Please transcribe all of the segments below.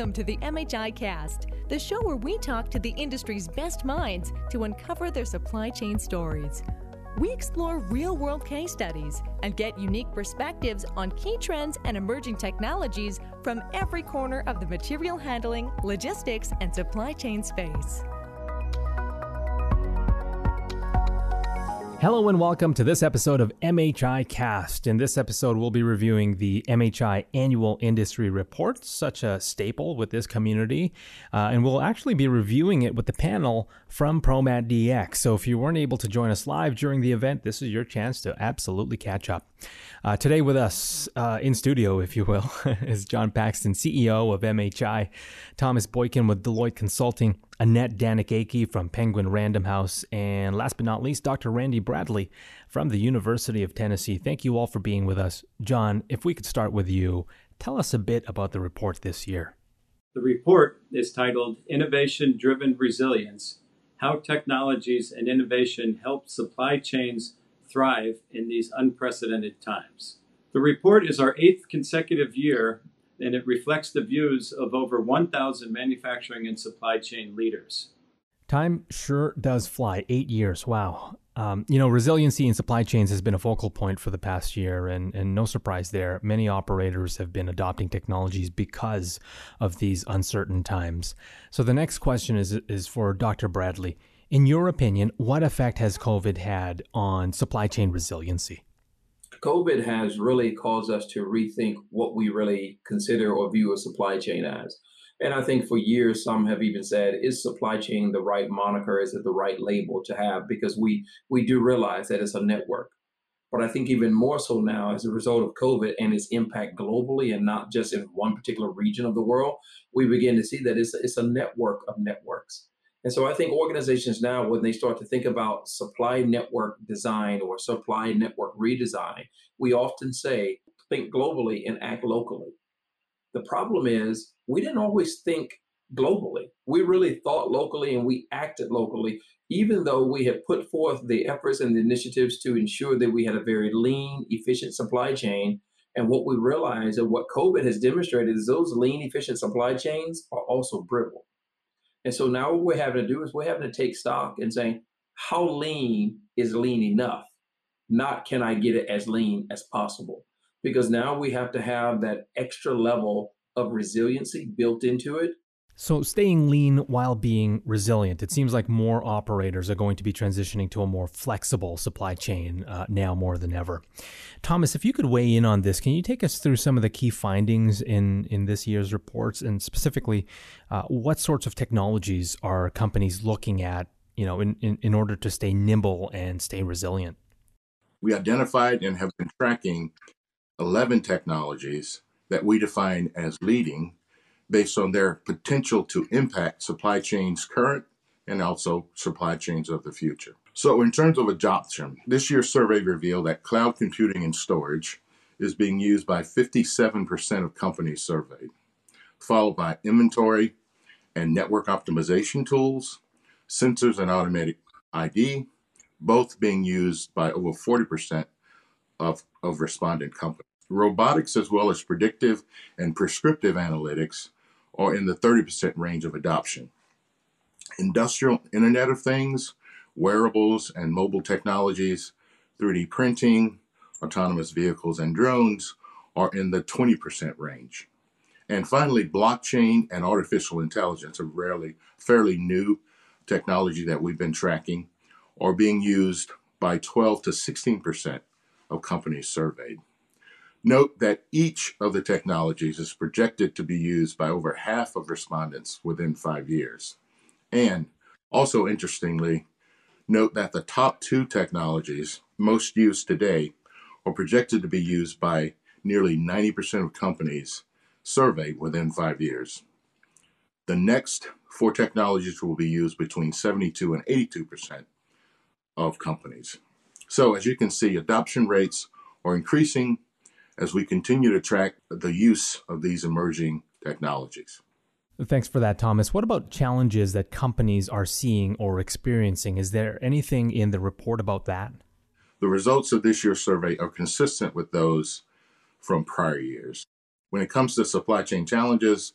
Welcome to the MHI Cast, the show where we talk to the industry's best minds to uncover their supply chain stories. We explore real world case studies and get unique perspectives on key trends and emerging technologies from every corner of the material handling, logistics, and supply chain space. Hello and welcome to this episode of MHI Cast. In this episode, we'll be reviewing the MHI Annual Industry Report, such a staple with this community. Uh, and we'll actually be reviewing it with the panel from ProMat DX. So if you weren't able to join us live during the event, this is your chance to absolutely catch up. Uh, today with us uh, in studio, if you will, is John Paxton, CEO of MHI, Thomas Boykin with Deloitte Consulting, Annette Danek-Akey from Penguin Random House, and last but not least, Dr. Randy Bradley from the University of Tennessee. Thank you all for being with us. John, if we could start with you, tell us a bit about the report this year. The report is titled Innovation Driven Resilience How Technologies and Innovation Help Supply Chains thrive in these unprecedented times. The report is our eighth consecutive year, and it reflects the views of over 1,000 manufacturing and supply chain leaders. Time sure does fly. Eight years. Wow. Um, you know, resiliency in supply chains has been a focal point for the past year, and, and no surprise there. Many operators have been adopting technologies because of these uncertain times. So the next question is is for Dr. Bradley. In your opinion, what effect has COVID had on supply chain resiliency? COVID has really caused us to rethink what we really consider or view a supply chain as. And I think for years, some have even said, is supply chain the right moniker? Is it the right label to have? Because we, we do realize that it's a network. But I think even more so now, as a result of COVID and its impact globally and not just in one particular region of the world, we begin to see that it's, it's a network of networks. And so I think organizations now, when they start to think about supply network design or supply network redesign, we often say, think globally and act locally. The problem is, we didn't always think globally. We really thought locally and we acted locally, even though we had put forth the efforts and the initiatives to ensure that we had a very lean, efficient supply chain. And what we realized and what COVID has demonstrated is those lean, efficient supply chains are also brittle. And so now what we're having to do is we're having to take stock and saying, how lean is lean enough? Not can I get it as lean as possible? Because now we have to have that extra level of resiliency built into it so, staying lean while being resilient, it seems like more operators are going to be transitioning to a more flexible supply chain uh, now more than ever. Thomas, if you could weigh in on this, can you take us through some of the key findings in, in this year's reports, and specifically, uh, what sorts of technologies are companies looking at, you know, in, in, in order to stay nimble and stay resilient? We identified and have been tracking 11 technologies that we define as leading based on their potential to impact supply chains current and also supply chains of the future. So, in terms of adoption, this year's survey revealed that cloud computing and storage is being used by 57% of companies surveyed, followed by inventory and network optimization tools, sensors and automatic ID, both being used by over 40% of, of respondent companies. Robotics, as well as predictive and prescriptive analytics, are in the 30% range of adoption. Industrial Internet of Things, wearables and mobile technologies, 3D printing, autonomous vehicles, and drones are in the 20% range. And finally, blockchain and artificial intelligence, a rarely fairly new technology that we've been tracking, are being used by 12 to 16% of companies surveyed. Note that each of the technologies is projected to be used by over half of respondents within five years. And also interestingly, note that the top two technologies most used today are projected to be used by nearly 90% of companies surveyed within five years. The next four technologies will be used between 72 and 82% of companies. So, as you can see, adoption rates are increasing as we continue to track the use of these emerging technologies. Thanks for that, Thomas. What about challenges that companies are seeing or experiencing? Is there anything in the report about that? The results of this year's survey are consistent with those from prior years. When it comes to supply chain challenges,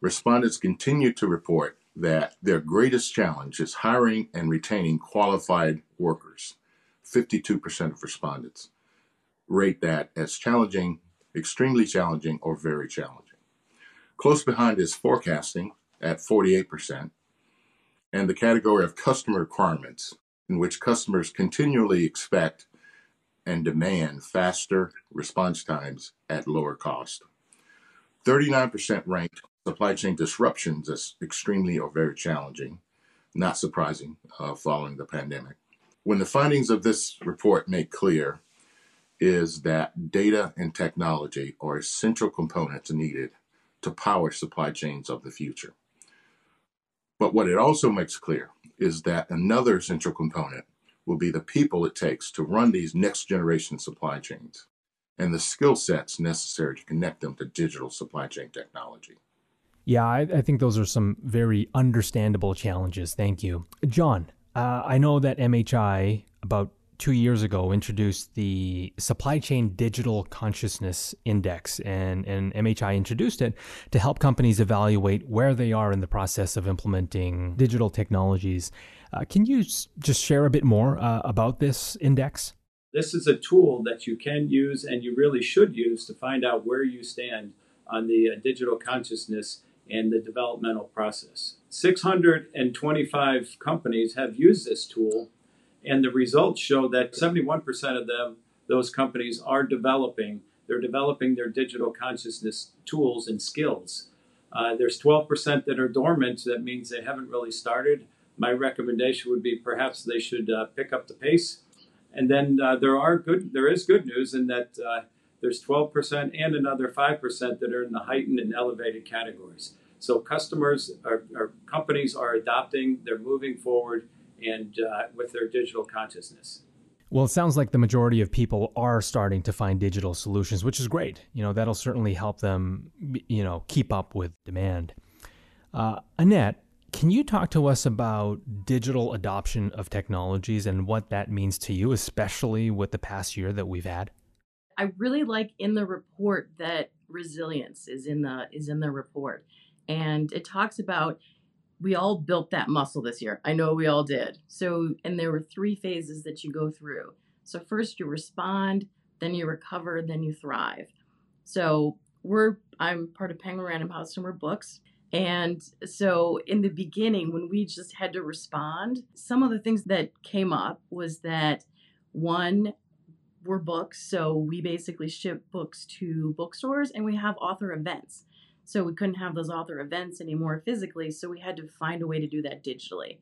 respondents continue to report that their greatest challenge is hiring and retaining qualified workers. 52% of respondents rate that as challenging, extremely challenging, or very challenging. Close behind is forecasting at 48%, and the category of customer requirements, in which customers continually expect and demand faster response times at lower cost. 39% ranked supply chain disruptions as extremely or very challenging, not surprising uh, following the pandemic. When the findings of this report make clear is that data and technology are essential components needed to power supply chains of the future. But what it also makes clear is that another essential component will be the people it takes to run these next generation supply chains and the skill sets necessary to connect them to digital supply chain technology. Yeah, I, I think those are some very understandable challenges. Thank you. John, uh, I know that MHI about two years ago introduced the Supply Chain Digital Consciousness Index, and, and MHI introduced it to help companies evaluate where they are in the process of implementing digital technologies. Uh, can you just share a bit more uh, about this index? This is a tool that you can use and you really should use to find out where you stand on the uh, digital consciousness and the developmental process. 625 companies have used this tool, and the results show that 71% of them, those companies, are developing. They're developing their digital consciousness tools and skills. Uh, there's 12% that are dormant. That means they haven't really started. My recommendation would be perhaps they should uh, pick up the pace. And then uh, there are good. There is good news in that uh, there's 12% and another 5% that are in the heightened and elevated categories. So customers or, or companies are adopting, they're moving forward and uh, with their digital consciousness. Well, it sounds like the majority of people are starting to find digital solutions, which is great. You know, that'll certainly help them, you know, keep up with demand. Uh, Annette, can you talk to us about digital adoption of technologies and what that means to you, especially with the past year that we've had? I really like in the report that resilience is in the is in the report. And it talks about we all built that muscle this year. I know we all did. So, and there were three phases that you go through. So, first you respond, then you recover, then you thrive. So, we're I'm part of Penguin Random House and we're books. And so in the beginning, when we just had to respond, some of the things that came up was that one, were books. So we basically ship books to bookstores and we have author events. So we couldn't have those author events anymore physically. So we had to find a way to do that digitally.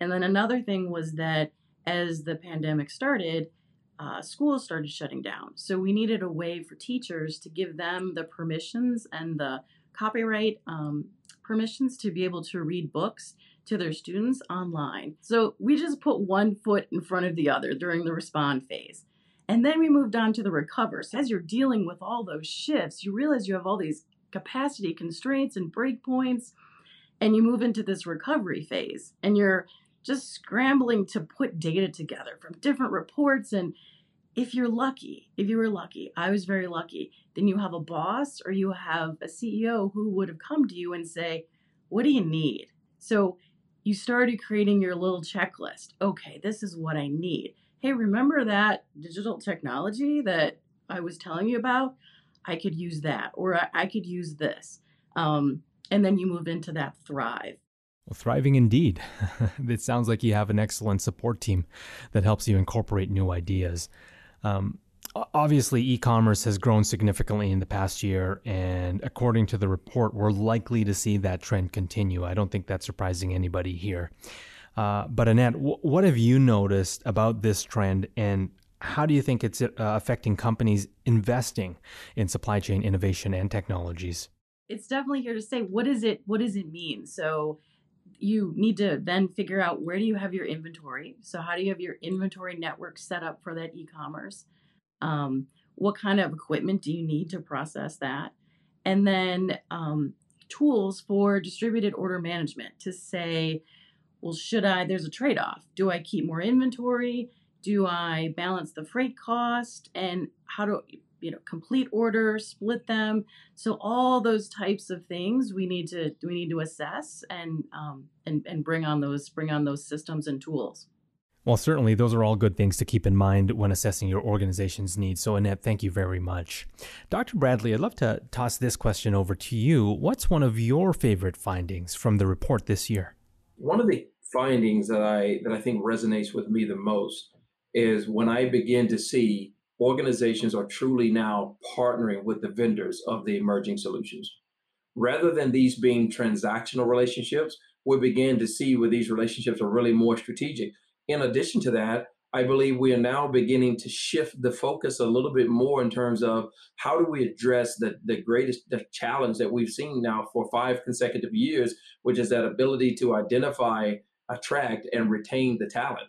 And then another thing was that as the pandemic started, uh, schools started shutting down. So we needed a way for teachers to give them the permissions and the copyright um, permissions to be able to read books to their students online. So we just put one foot in front of the other during the respond phase. And then we moved on to the recover. So as you're dealing with all those shifts, you realize you have all these capacity constraints and breakpoints, and you move into this recovery phase. And you're just scrambling to put data together from different reports and if you're lucky, if you were lucky, I was very lucky, then you have a boss or you have a CEO who would have come to you and say, What do you need? So you started creating your little checklist. Okay, this is what I need. Hey, remember that digital technology that I was telling you about? I could use that, or I, could use this. Um, and then you move into that thrive. Well, thriving indeed. it sounds like you have an excellent support team that helps you incorporate new ideas. Um, obviously, e commerce has grown significantly in the past year, and according to the report, we're likely to see that trend continue. I don't think that's surprising anybody here. Uh, but Annette, w- what have you noticed about this trend, and how do you think it's uh, affecting companies investing in supply chain innovation and technologies? It's definitely here to say what is it what does it mean? So you need to then figure out where do you have your inventory. So how do you have your inventory network set up for that e-commerce? Um, what kind of equipment do you need to process that? And then um, tools for distributed order management to say, well, should I? There's a trade off. Do I keep more inventory? Do I balance the freight cost? And how do you know complete orders split them so all those types of things we need to we need to assess and um, and and bring on those bring on those systems and tools well, certainly, those are all good things to keep in mind when assessing your organization's needs. So, Annette, thank you very much. Dr. Bradley, I'd love to toss this question over to you. What's one of your favorite findings from the report this year? One of the findings that I that I think resonates with me the most is when I begin to see organizations are truly now partnering with the vendors of the emerging solutions. Rather than these being transactional relationships, we begin to see where these relationships are really more strategic in addition to that, I believe we are now beginning to shift the focus a little bit more in terms of how do we address the, the greatest the challenge that we've seen now for five consecutive years, which is that ability to identify, attract, and retain the talent.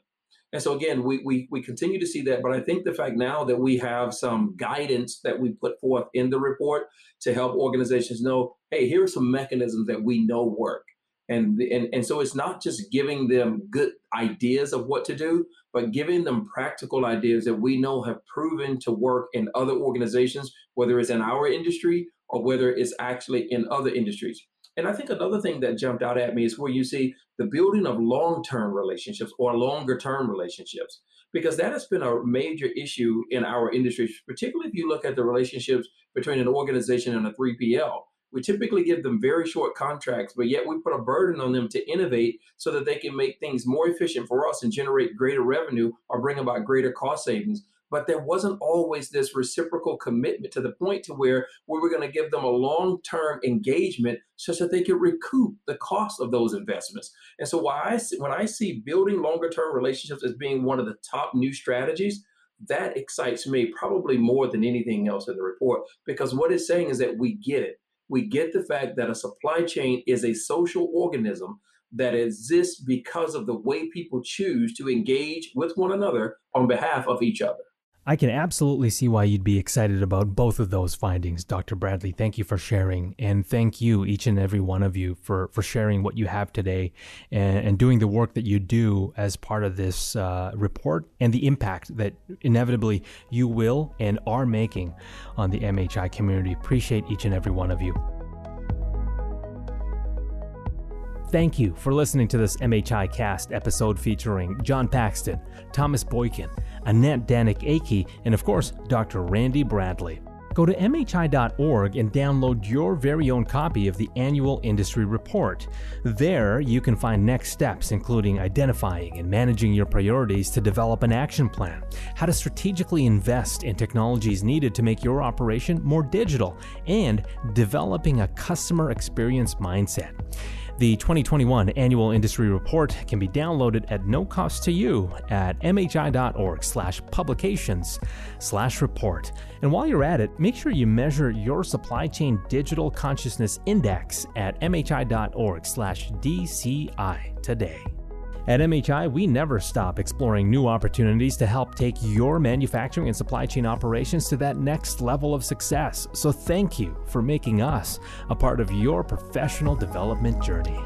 And so again, we, we we continue to see that, but I think the fact now that we have some guidance that we put forth in the report to help organizations know, hey, here are some mechanisms that we know work. And and and so it's not just giving them good ideas of what to do but giving them practical ideas that we know have proven to work in other organizations whether it's in our industry or whether it's actually in other industries and i think another thing that jumped out at me is where you see the building of long-term relationships or longer-term relationships because that has been a major issue in our industry particularly if you look at the relationships between an organization and a 3pl we typically give them very short contracts, but yet we put a burden on them to innovate so that they can make things more efficient for us and generate greater revenue or bring about greater cost savings. But there wasn't always this reciprocal commitment to the point to where we were going to give them a long-term engagement such that they could recoup the cost of those investments. And so why when I see building longer-term relationships as being one of the top new strategies, that excites me probably more than anything else in the report because what it's saying is that we get it we get the fact that a supply chain is a social organism that exists because of the way people choose to engage with one another on behalf of each other. I can absolutely see why you'd be excited about both of those findings, Dr. Bradley. Thank you for sharing. And thank you, each and every one of you, for, for sharing what you have today and, and doing the work that you do as part of this uh, report and the impact that inevitably you will and are making on the MHI community. Appreciate each and every one of you. Thank you for listening to this MHI cast episode featuring John Paxton, Thomas Boykin, Annette Danek-Akey, and of course, Dr. Randy Bradley. Go to MHI.org and download your very own copy of the annual industry report. There, you can find next steps, including identifying and managing your priorities to develop an action plan, how to strategically invest in technologies needed to make your operation more digital, and developing a customer experience mindset. The 2021 Annual Industry Report can be downloaded at no cost to you at mhi.org slash publications slash report. And while you're at it, make sure you measure your supply chain digital consciousness index at mhi.org slash DCI today. At MHI, we never stop exploring new opportunities to help take your manufacturing and supply chain operations to that next level of success. So thank you for making us a part of your professional development journey.